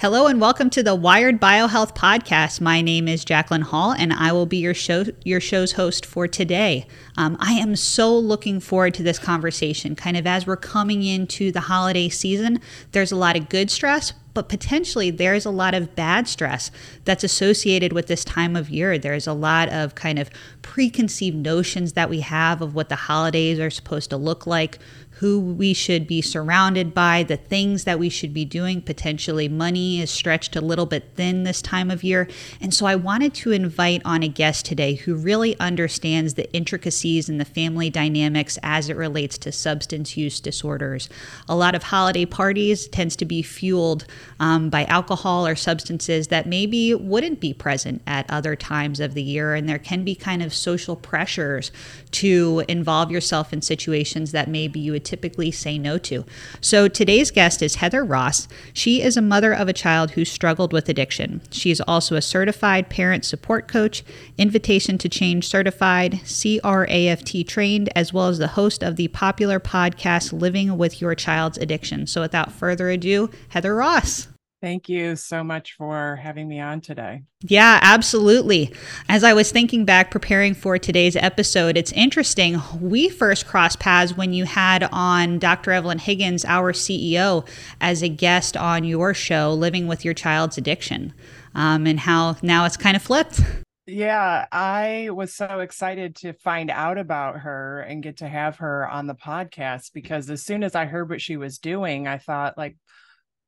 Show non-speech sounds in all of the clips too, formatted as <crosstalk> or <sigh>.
Hello and welcome to the Wired Biohealth podcast. My name is Jacqueline Hall, and I will be your show your show's host for today. Um, I am so looking forward to this conversation. Kind of as we're coming into the holiday season, there's a lot of good stress, but potentially there's a lot of bad stress that's associated with this time of year. There's a lot of kind of preconceived notions that we have of what the holidays are supposed to look like who we should be surrounded by, the things that we should be doing. Potentially, money is stretched a little bit thin this time of year. And so, I wanted to invite on a guest today who really understands the intricacies and the family dynamics as it relates to substance use disorders. A lot of holiday parties tends to be fueled um, by alcohol or substances that maybe wouldn't be present at other times of the year. And there can be kind of social pressures to involve yourself in situations that maybe you would typically say no to. So today's guest is Heather Ross. She is a mother of a child who struggled with addiction. She is also a certified parent support coach, Invitation to Change certified, CRAFT trained, as well as the host of the popular podcast Living with Your Child's Addiction. So without further ado, Heather Ross. Thank you so much for having me on today. Yeah, absolutely. As I was thinking back preparing for today's episode, it's interesting. We first crossed paths when you had on Dr. Evelyn Higgins, our CEO, as a guest on your show, Living with Your Child's Addiction, um, and how now it's kind of flipped. <laughs> Yeah, I was so excited to find out about her and get to have her on the podcast because as soon as I heard what she was doing, I thought, like,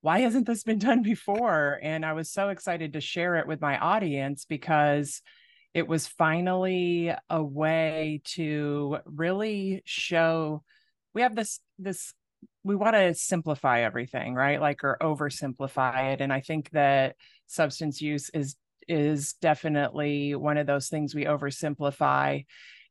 why hasn't this been done before? And I was so excited to share it with my audience because it was finally a way to really show we have this this we want to simplify everything right? Like or oversimplify it. And i think that substance use is is definitely one of those things we oversimplify.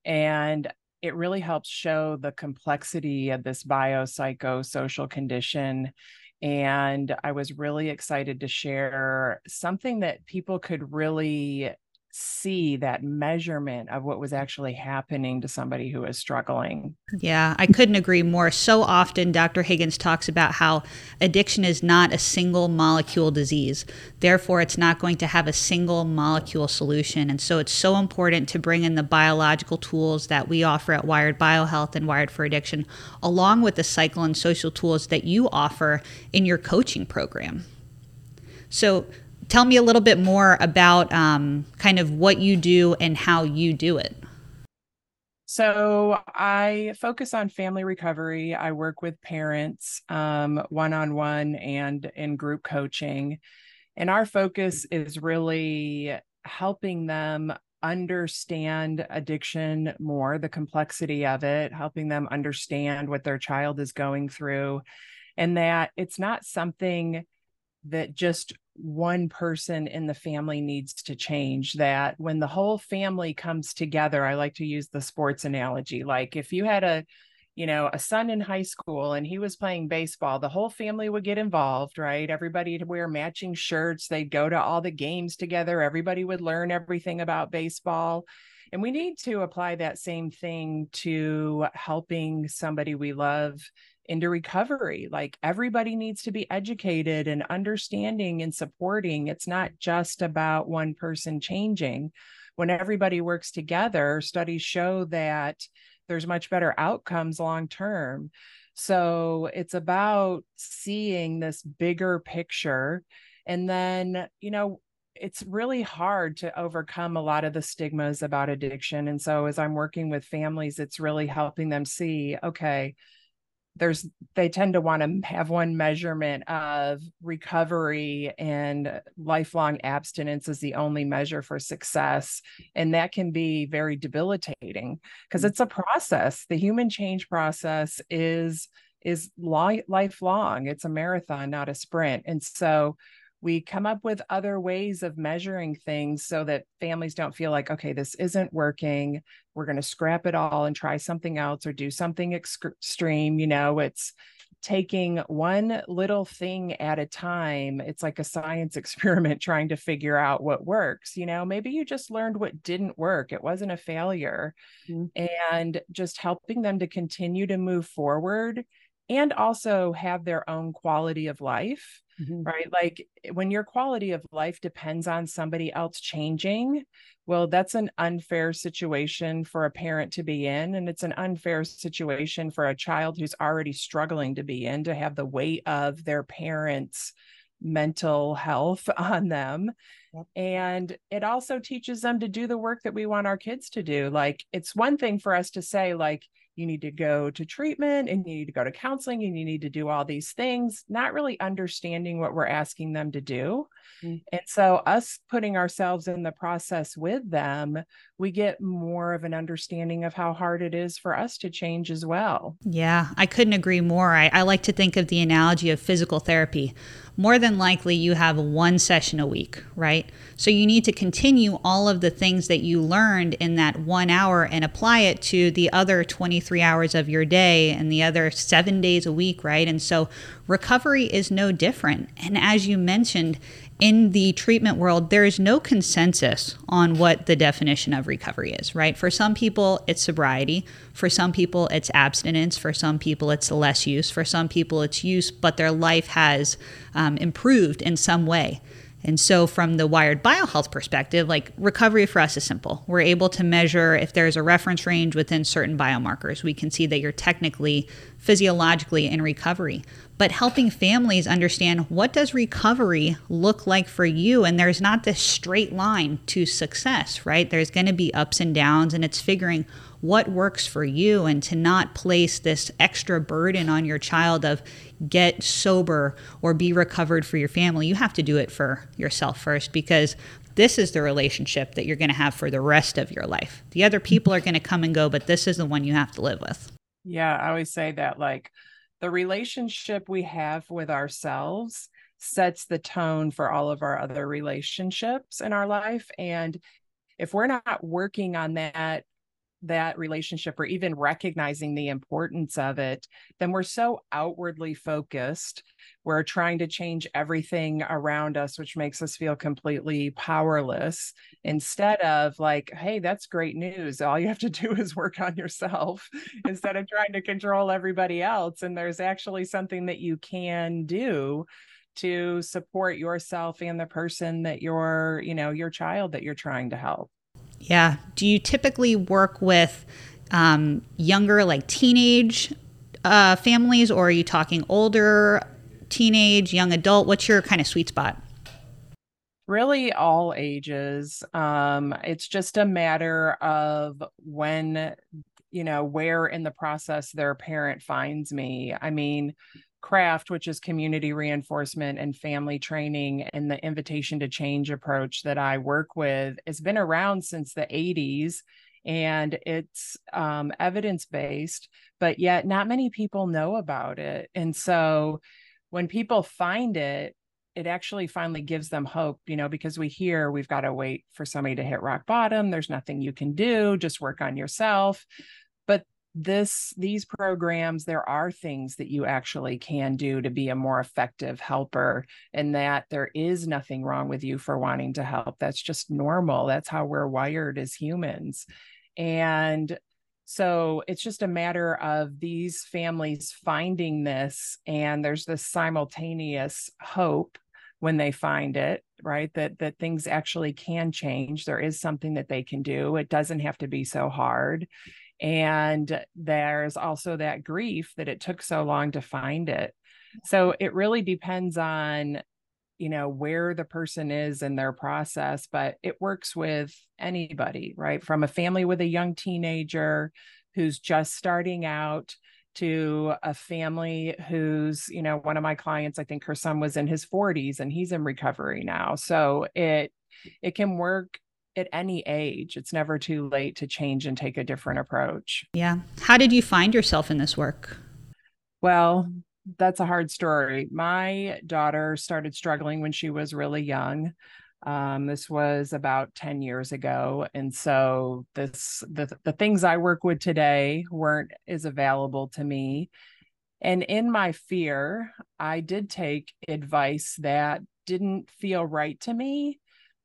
And it really helps show the complexity of this biopsychosocial condition and I was really excited to share something that people could really see that measurement of what was actually happening to somebody who is struggling. Yeah, I couldn't agree more. So often, Dr. Higgins talks about how addiction is not a single molecule disease. Therefore, it's not going to have a single molecule solution. And so, it's so important to bring in the biological tools that we offer at Wired Biohealth and Wired for Addiction, along with the psycho and social tools that you offer in your coaching program. So, tell me a little bit more about um, kind of what you do and how you do it. So I focus on family recovery. I work with parents one on one and in group coaching. And our focus is really helping them understand addiction more, the complexity of it, helping them understand what their child is going through, and that it's not something that just one person in the family needs to change that. When the whole family comes together i like to use the sports analogy like if you had a you know a son in high school and he was playing baseball the whole family would get involved right? Everybody to wear matching shirts they'd go to all the games together everybody would learn everything about baseball. And we need to apply that same thing to helping somebody we love into recovery. Like everybody needs to be educated and understanding and supporting. It's not just about one person changing. When everybody works together, studies show that there's much better outcomes long term. So it's about seeing this bigger picture. And then, you know, it's really hard to overcome a lot of the stigmas about addiction. And so as I'm working with families, it's really helping them see okay, there's they tend to want to have one measurement of recovery and lifelong abstinence is the only measure for success. And that can be very debilitating because it's a process. The human change process is is li- lifelong. It's a marathon not a sprint. And so we come up with other ways of measuring things so that families don't feel like okay this isn't working. We're going to scrap it all and try something else or do something extreme you know? It's taking one little thing at a time. It's like a science <laughs> experiment trying to figure out what works you know? Maybe you just learned what didn't work. It wasn't a failure. Mm-hmm. and just helping them to continue to move forward and also have their own quality of life mm-hmm. right? Like when your quality of life depends on somebody else changing, well, that's an unfair situation for a parent to be in. And it's an unfair situation for a child who's already struggling to be in to have the weight of their parents' mental health <laughs> on them. Yep. And it also teaches them to do the work that we want our kids to do. Like, it's one thing for us to say, like, you need to go to treatment and you need to go to counseling and you need to do all these things, not really understanding what we're asking them to do. Mm-hmm. And so, us putting ourselves in the process with them, we get more of an understanding of how hard it is for us to change as well. Yeah, I couldn't agree more. I, I like to think of the analogy of physical therapy more than likely you have one session a week, right? So you need to continue all of the things that you learned in that one hour and apply it to the other 23 hours of your day and the other seven days a week, right? And so recovery is no different. And as you mentioned, in the treatment world, there is no consensus on what the definition of recovery is, right? For some people, it's sobriety. For some people, it's abstinence. For some people, it's less use. For some people, it's use, but their life has um, improved in some way. And so, from the wired biohealth perspective, like recovery for us is simple. We're able to measure if there's a reference range within certain biomarkers. We can see that you're technically, physiologically in recovery. But helping families understand what does recovery look like for you? And there's not this straight line to success, right? There's going to be ups and downs, and it's figuring what works for you and to not place this extra burden on your child of get sober or be recovered for your family. You have to do it for yourself first because this is the relationship that you're going to have for the rest of your life. The other people are going to come and go, but this is the one you have to live with. Yeah, I always say that like the relationship we have with ourselves sets the tone for all of our other relationships in our life. And if we're not working on that that relationship or even recognizing the importance of it, then we're so outwardly focused. We're trying to change everything around us, which makes us feel completely powerless instead of like, hey, that's great news. All you have to <laughs> do is work on yourself <laughs> instead of trying to control everybody else. And there's actually something that you can do to support yourself and the person that you're, you know, your child that you're trying to help. Yeah. Do you typically work with um, younger, like teenage uh, families, or are you talking older, teenage, young adult? What's your kind of sweet spot? Really, all ages. Um, it's just a matter of when, you know, where in the process their parent finds me. I mean, craft which is community reinforcement and family training and the invitation to change approach that i work with has been around since the 80s and it's um, evidence based but yet not many people know about it and so when people find it it actually finally gives them hope, you know, because we hear we've got to wait for somebody to hit rock bottom. There's nothing you can do, just work on yourself this these programs there are things that you actually can do to be a more effective helper and that there is nothing wrong with you for wanting to help. That's just normal. That's how we're wired as humans. And so it's just a matter of these families finding this and there's this simultaneous hope when they find it right? That that things actually can change. There is something that they can do. It doesn't have to be so hard and there's also that grief that it took so long to find it. So it really depends on, you know, where the person is in their process, but it works with anybody, right? From a family with a young teenager who's just starting out to a family who's, you know, one of my clients, I think her son was in his 40s and he's in recovery now. So it it can work at any age. It's never too late to change and take a different approach. Yeah. How did you find yourself in this work? Well, that's a hard story. My daughter started struggling when she was really young. Um, this was about 10 years ago. And so this the, the things I work with today weren't as available to me. And in my fear, I did take advice that didn't feel right to me,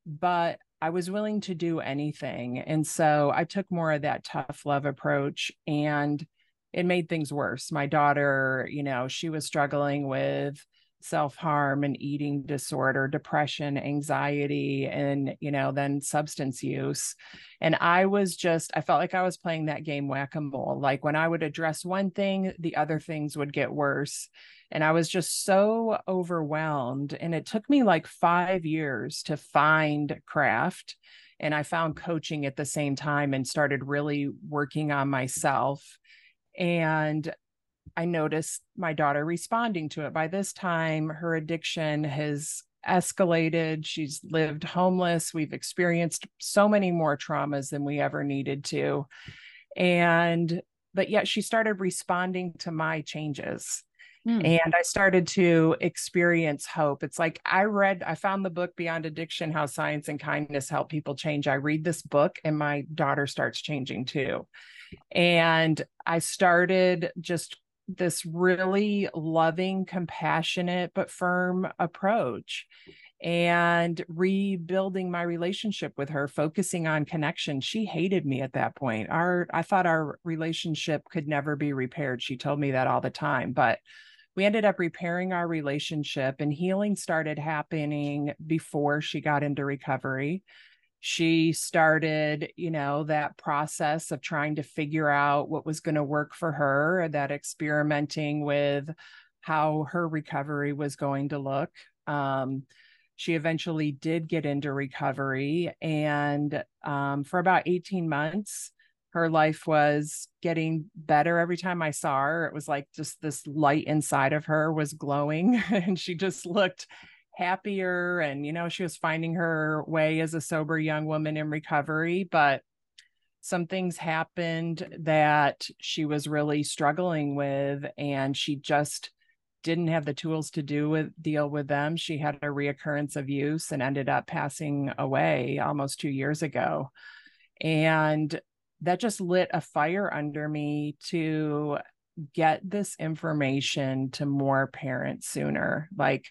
but I was willing to do anything. And so I took more of that tough love approach and it made things worse. My daughter, you know, she was struggling with self-harm and eating disorder depression anxiety and you know then substance use and i was just i felt like i was playing that game whack-a-mole like when i would address one thing the other things would get worse and i was just so overwhelmed and it took me like 5 years to find craft and i found coaching at the same time and started really working on myself and I noticed my daughter responding to it. By this time, her addiction has escalated. She's lived homeless. We've experienced so many more traumas than we ever needed to. And, but yet she started responding to my changes. Hmm. And I started to experience hope. It's like I read, I found the book Beyond Addiction How Science and Kindness Help People Change. I read this book, and my daughter starts changing too. And I started just this really loving, compassionate, but firm approach and rebuilding my relationship with her focusing on connection she hated me at that point our i thought our relationship could never be repaired she told me that all the time but we ended up repairing our relationship and healing started happening before she got into recovery. She started you know that process of trying to figure out what was going to work for her that experimenting with how her recovery was going to look. Um, she eventually did get into recovery and um, for about 18 months her life was getting better every time i saw her. It was like just this light inside of her was glowing <laughs> and she just looked happier and you know she was finding her way as a sober young woman in recovery but some things happened that she was really struggling with and she just didn't have the tools to do with deal with them. She had a reoccurrence of use and ended up passing away almost 2 years ago. And that just lit a fire under me to get this information to more parents sooner like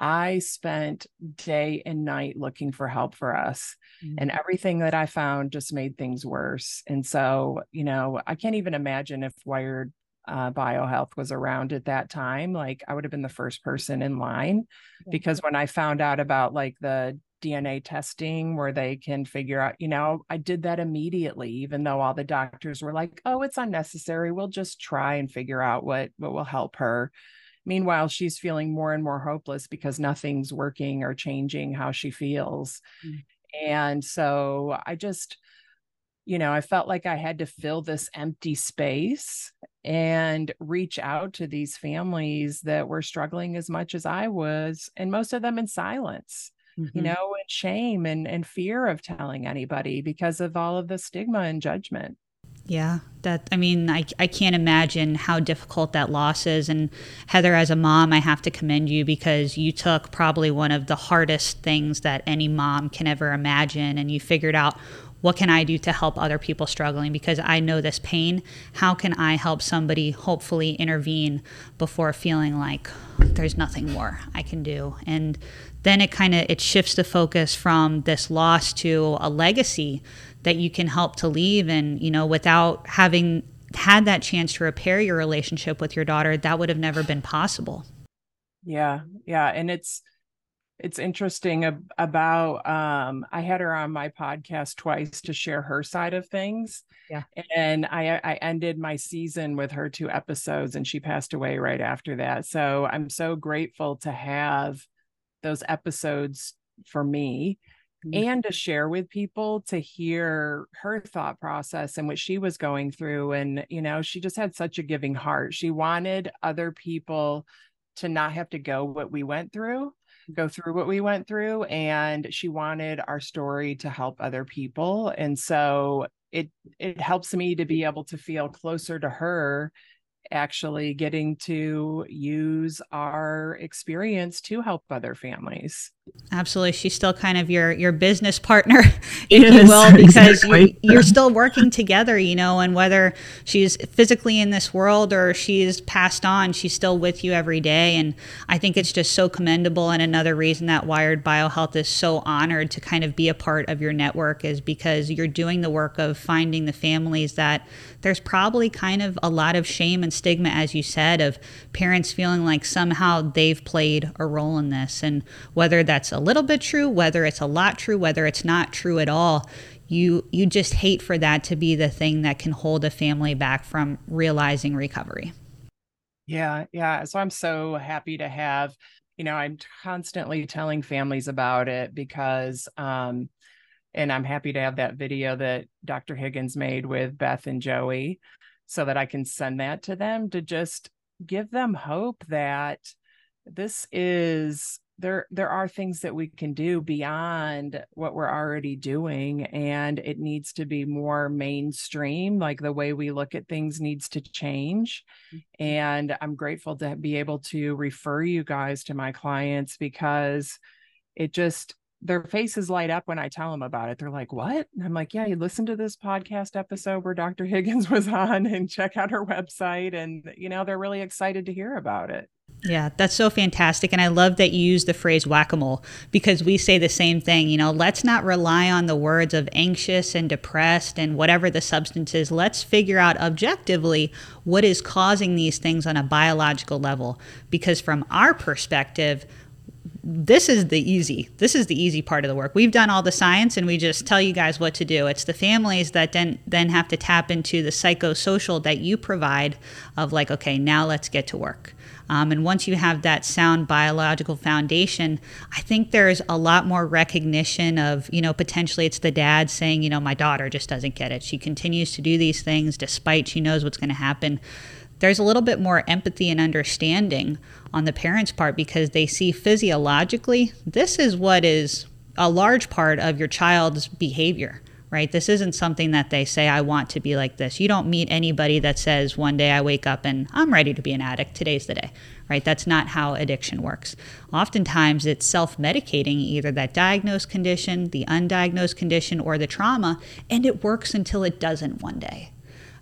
I spent day and night looking for help for us. Mm-hmm. And everything that I found just made things worse. And so, you know, I can't even imagine if Wired uh, BioHealth was around at that time. Like, I would have been the first person in line because when I found out about like the DNA testing where they can figure out, you know, I did that immediately, even though all the doctors were like, oh, it's unnecessary. We'll just try and figure out what what will help her. Meanwhile, she's feeling more and more hopeless because nothing's working or changing how she feels. Mm. And so I just, you know, I felt like I had to fill this empty space and reach out to these families that were struggling as much as I was, and most of them in silence. Mm-hmm. you know, and shame and, and fear of telling anybody because of all of the stigma and judgment. Yeah, that I mean, I, I can't imagine how difficult that loss is. And Heather, as a mom, I have to commend you because you took probably one of the hardest things that any mom can ever imagine, and you figured out what can I do to help other people struggling because I know this pain. How can I help somebody hopefully intervene before feeling like there's nothing more I can do? And then it kind of it shifts the focus from this loss to a legacy that you can help to leave. And you know without having had that chance to repair your relationship with your daughter that would have never been possible. Yeah yeah. And it's it's interesting ab- about um i had her on my podcast twice to share her side of things. Yeah. And i i ended my season with her two episodes and she passed away right after that. So i'm so grateful to have those episodes for me mm-hmm. and to share with people to hear her thought process and what she was going through. And you know she just had such a giving heart. She wanted other people to not have to go what we went through go through what we went through. And she wanted our story to help other people. And so it it helps me to be able to feel closer to her actually getting to use our experience to help other families Absolutely. She's still kind of your your business partner, <laughs> if you will, because exactly. you, are still working together, you know, and whether she's physically in this world or she's passed on, she's still with you every day. And I think it's just so commendable. And another reason that Wired Biohealth is so honored to kind of be a part of your network is because you're doing the work of finding the families that there's probably kind of a lot of shame and stigma, as you said, of parents feeling like somehow they've played a role in this. And whether that's a little bit true, whether it's a lot true, whether it's not true at all, you you just hate for that to be the thing that can hold a family back from realizing recovery. Yeah, yeah. So I'm so happy to have, you know, I'm constantly telling families about it because um and I'm happy to have that video that Dr. Higgins made with Beth and Joey so that I can send that to them to just give them hope that this is there there are things that we can do beyond what we're already doing and it needs to be more mainstream like the way we look at things needs to change mm-hmm. and i'm grateful to be able to refer you guys to my clients because it just their faces light up when I tell them about it. They're like, "What?" And I'm like, "Yeah, you listen to this podcast episode where Dr. Higgins <laughs> was on, and check out her website." And you know, they're really excited to hear about it. Yeah, that's so fantastic. And I love that you use the phrase whack a mole because we say the same thing. You know, let's not rely on the words of anxious and depressed and whatever the substance is. Let's figure out objectively what is causing these things on a biological level. Because from our perspective, this is the easy this is the easy part of the work we've done all the science and we just tell you guys what to do it's the families that then then have to tap into the psychosocial that you provide of like okay now let's get to work um, and once you have that sound biological foundation, I think there's a lot more recognition of, you know, potentially it's the dad saying, you know, my daughter just doesn't get it. She continues to do these things despite she knows what's going to happen. There's a little bit more empathy and understanding on the parents' part because they see physiologically this is what is a large part of your child's behavior right? This isn't something that they say, I want to be like this. You don't meet anybody that says, one day I wake up and I'm ready to be an addict. Today's the day, right? That's not how addiction works. Oftentimes it's self medicating either that diagnosed condition, the undiagnosed condition, or the trauma, and it works until it doesn't one day.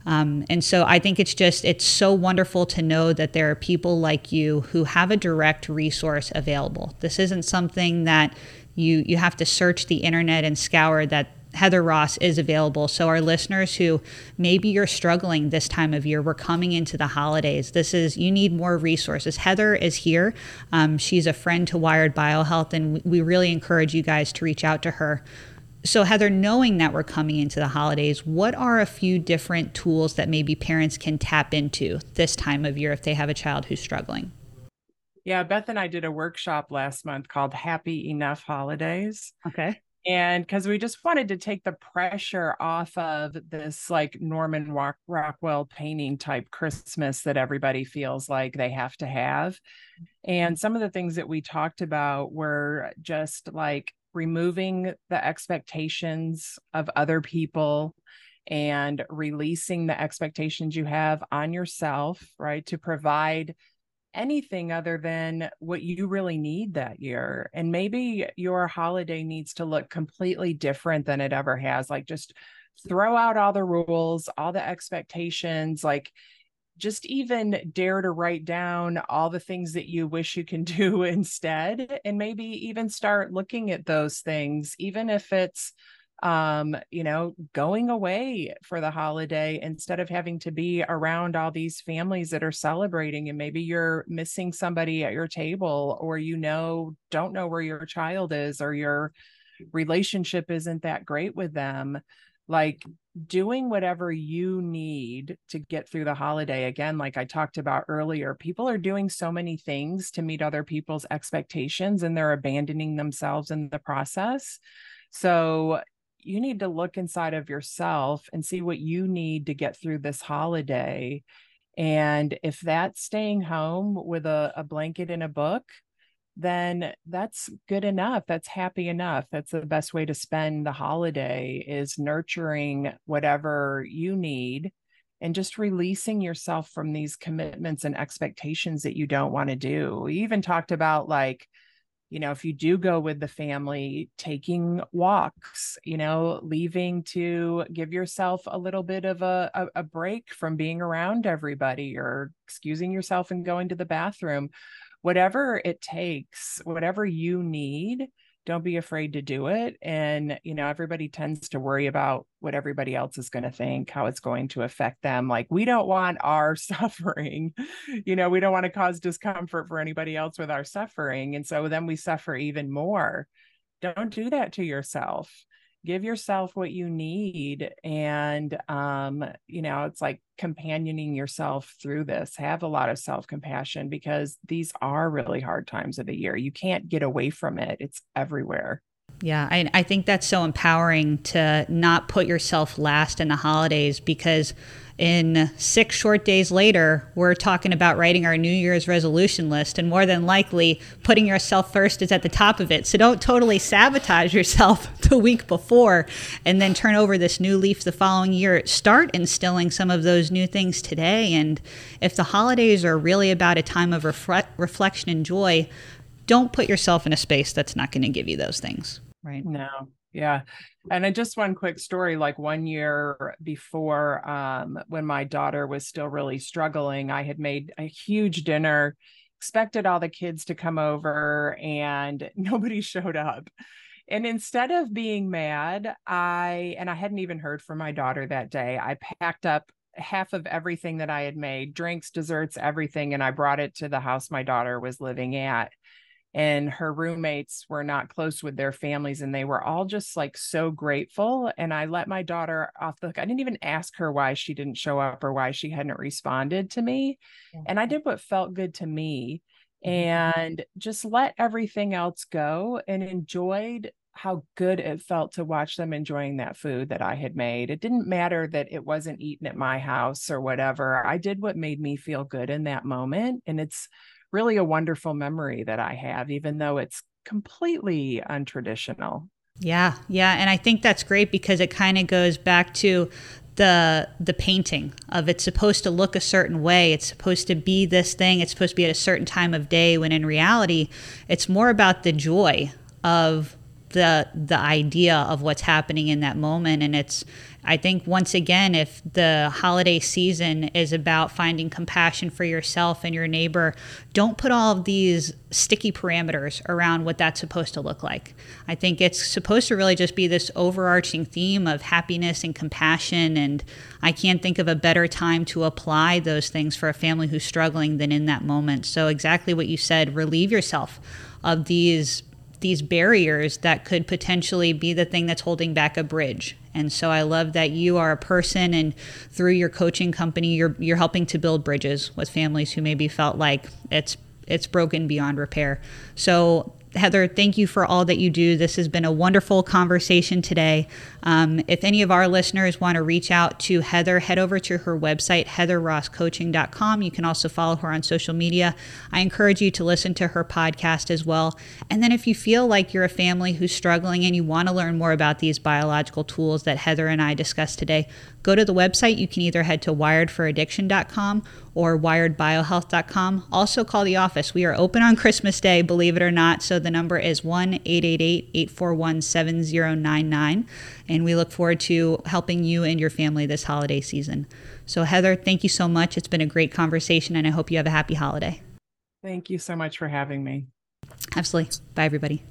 Um, and so I think it's just, it's so wonderful to know that there are people like you who have a direct resource available. This isn't something that you, you have to search the internet and scour that Heather Ross is available. So, our listeners who maybe you're struggling this time of year, we're coming into the holidays. This is, you need more resources. Heather is here. Um, she's a friend to Wired Biohealth, and we really encourage you guys to reach out to her. So, Heather, knowing that we're coming into the holidays, what are a few different tools that maybe parents can tap into this time of year if they have a child who's struggling? Yeah, Beth and I did a workshop last month called Happy Enough Holidays. Okay and because we just wanted to take the pressure off of this like norman Rock- rockwell painting type christmas that everybody feels like they have to have. And some of the things that we talked about were just like removing the expectations of other people and releasing the expectations you have on yourself right to provide anything other than what you really need that year. And maybe your holiday needs to look completely different than it ever has. Like just throw out all the rules, all the expectations, like just even dare to write down all the things that you wish you can <laughs> do instead and maybe even start looking at those things even if it's um you know going away for the holiday instead of having to be around all these families that are celebrating and maybe you're missing somebody at your table or you know don't know where your child is or your relationship isn't that great with them. Like doing whatever you need to get through the holiday. Again like i talked about earlier people are doing so many things to meet other people's expectations and they're abandoning themselves in the process. So you need to look inside of yourself and see what you need to get through this holiday. And if that's staying home with a, a blanket and a book, then that's good enough. That's happy enough. That's the best way to spend the holiday is nurturing whatever you need and just releasing yourself from these commitments and expectations that you don't want to do. We even talked about like you know, if you do go with the family, taking walks, you know, leaving to give yourself a little bit of a, a, a, break from being around everybody or excusing yourself and going to the bathroom, whatever it takes, whatever you need don't be afraid to do it. And you know everybody tends to worry about what everybody else is going to think how it's going to affect them. Like we don't want our <laughs> suffering you know we don't want to cause discomfort for anybody else with our suffering. And so then we suffer even more. Don't do that to yourself give yourself what you need and um you know it's like companioning yourself through this. Have a lot of self-compassion because these are really hard times of the year. You can't get away from it. It's everywhere. Yeah, I, I think that's so empowering to not put yourself last in the holidays because in six short days later, we're talking about writing our New Year's resolution list, and more than likely, putting yourself first is at the top of it. So don't totally sabotage yourself <laughs> the week before and then turn over this new leaf the following year. Start instilling some of those new things today. And if the holidays are really about a time of refre- reflection and joy, don't put yourself in a space that's not going to give you those things. Right. No, yeah. And I just one quick story like one year before um when my daughter was still really struggling, I had made a huge dinner, expected all the kids to come over and <laughs> nobody showed up. And instead of being mad, I and I hadn't even heard from my daughter that day. I packed up half of everything that I had made, drinks, desserts, everything and I brought it to the house my daughter was living at and her roommates were not close with their families and they were all just like so grateful and i let my daughter off the hook i didn't even ask her why she didn't show up or why she hadn't responded to me and i did what felt good to me mm-hmm. and just let everything else go and enjoyed how good it felt to watch them enjoying that food that I had made. It didn't matter that it wasn't eaten at my house or whatever. I did what made me feel good in that moment. And it's really a wonderful memory that I have, even though it's completely untraditional. Yeah, yeah, and I think that's great because it kind of goes back to the the painting of it's supposed to look a certain way. It's supposed to be this thing. It's supposed to be at a certain time of day. When in reality, it's more about the joy of the the idea of what's happening in that moment and it's i think once again if the holiday season is about finding compassion for yourself and your neighbor don't put all of these sticky parameters around what that's supposed to look like. I think it's supposed to really just be this overarching theme of happiness and compassion and i can't think of a better time to apply those things for a family who's struggling than in that moment. So exactly what you said relieve yourself of these these barriers that could potentially be the thing that's holding back a bridge. And so I love that you are a person and through your coaching company you're you're helping to build bridges with families who maybe felt like it's it's broken beyond repair. So Heather, thank you for all that you do. This has been a wonderful conversation today. Um, if any of our listeners want to reach out to Heather, head over to her website, heatherrosscoaching.com. You can also follow her on social media. I encourage you to listen to her podcast as well. And then if you feel like you're a family who's struggling and you want to learn more about these biological tools that Heather and I discussed today, go to the website. You can either head to wiredforaddiction.com or wiredbiohealth.com. Also call the office. We are open on Christmas Day, believe it or not. So the number is 1 888 841 7099. And we look forward to helping you and your family this holiday season. So, Heather, thank you so much. It's been a great conversation, and I hope you have a happy holiday. Thank you so much for having me. Absolutely. Bye, everybody.